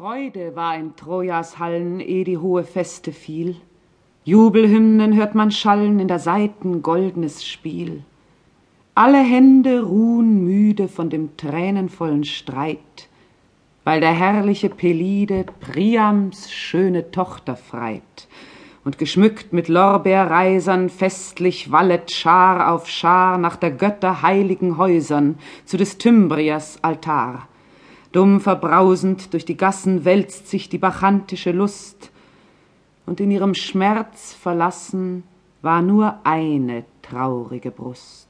Freude war in Trojas Hallen, eh die hohe Feste fiel. Jubelhymnen hört man schallen in der Saiten goldnes Spiel. Alle Hände ruhen müde von dem tränenvollen Streit, weil der herrliche Pelide Priams schöne Tochter freit und geschmückt mit Lorbeerreisern festlich wallet Schar auf Schar nach der Götter heiligen Häusern zu des Tymbriers Altar dumm verbrausend durch die gassen wälzt sich die bacchantische lust. Und in ihrem schmerz verlassen war nur eine traurige brust.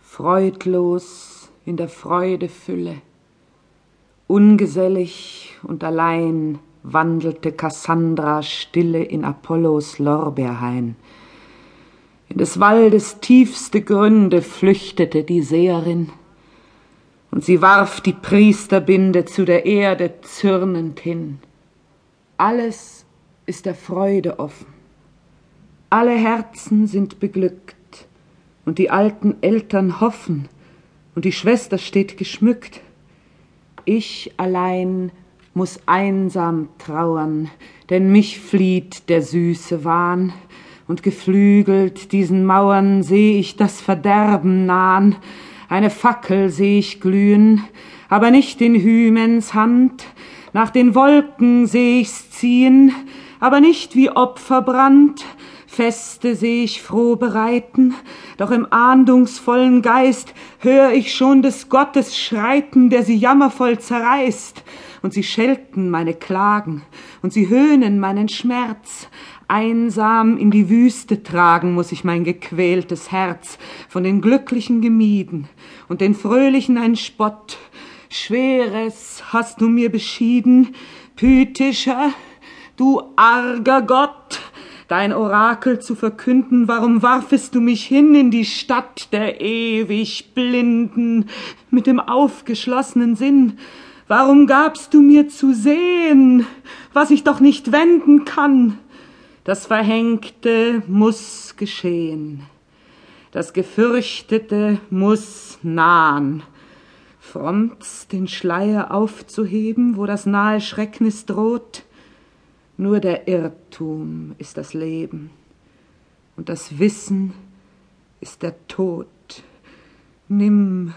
Freudlos in der freude fülle ungesellig und allein wandelte kassandra stille in apollos lorbeerhain. In des waldes tiefste gründe flüchtete die seherin und sie warf die Priesterbinde zu der Erde zürnend hin. Alles ist der Freude offen. Alle Herzen sind beglückt und die alten Eltern hoffen und die Schwester steht geschmückt. Ich allein muss einsam trauern, denn mich flieht der süße Wahn, und geflügelt diesen Mauern seh ich das Verderben nahn, eine Fackel seh ich glühen, aber nicht in Hymens Hand, nach den Wolken seh ich's ziehen, aber nicht wie Opferbrand, Feste seh ich froh bereiten, doch im ahndungsvollen Geist hör ich schon des Gottes schreiten, der sie jammervoll zerreißt, und sie schelten meine Klagen, und sie höhnen meinen Schmerz, einsam in die Wüste tragen muss ich mein gequältes Herz, von den Glücklichen gemieden und den Fröhlichen ein Spott. Schweres hast du mir beschieden, Pythischer, du arger Gott, dein Orakel zu verkünden, warum warfest du mich hin in die Stadt der ewig Blinden mit dem aufgeschlossenen Sinn? Warum gabst du mir zu sehen, was ich doch nicht wenden kann? Das Verhängte muss geschehen, das Gefürchtete muss nahen. Frommt's, den Schleier aufzuheben, wo das nahe Schrecknis droht? Nur der Irrtum ist das Leben, und das Wissen ist der Tod. Nimm,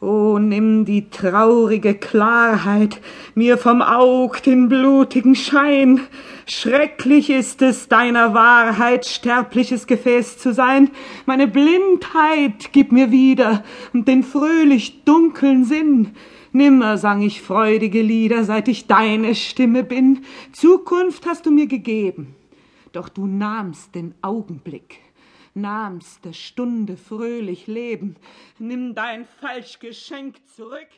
O nimm die traurige Klarheit mir vom Aug den blutigen Schein. Schrecklich ist es, deiner Wahrheit sterbliches Gefäß zu sein. Meine Blindheit gib mir wieder und den fröhlich dunkeln Sinn. Nimmer sang ich freudige Lieder, seit ich deine Stimme bin. Zukunft hast du mir gegeben, doch du nahmst den Augenblick nahmst der Stunde fröhlich leben. Nimm dein falsch Geschenk zurück,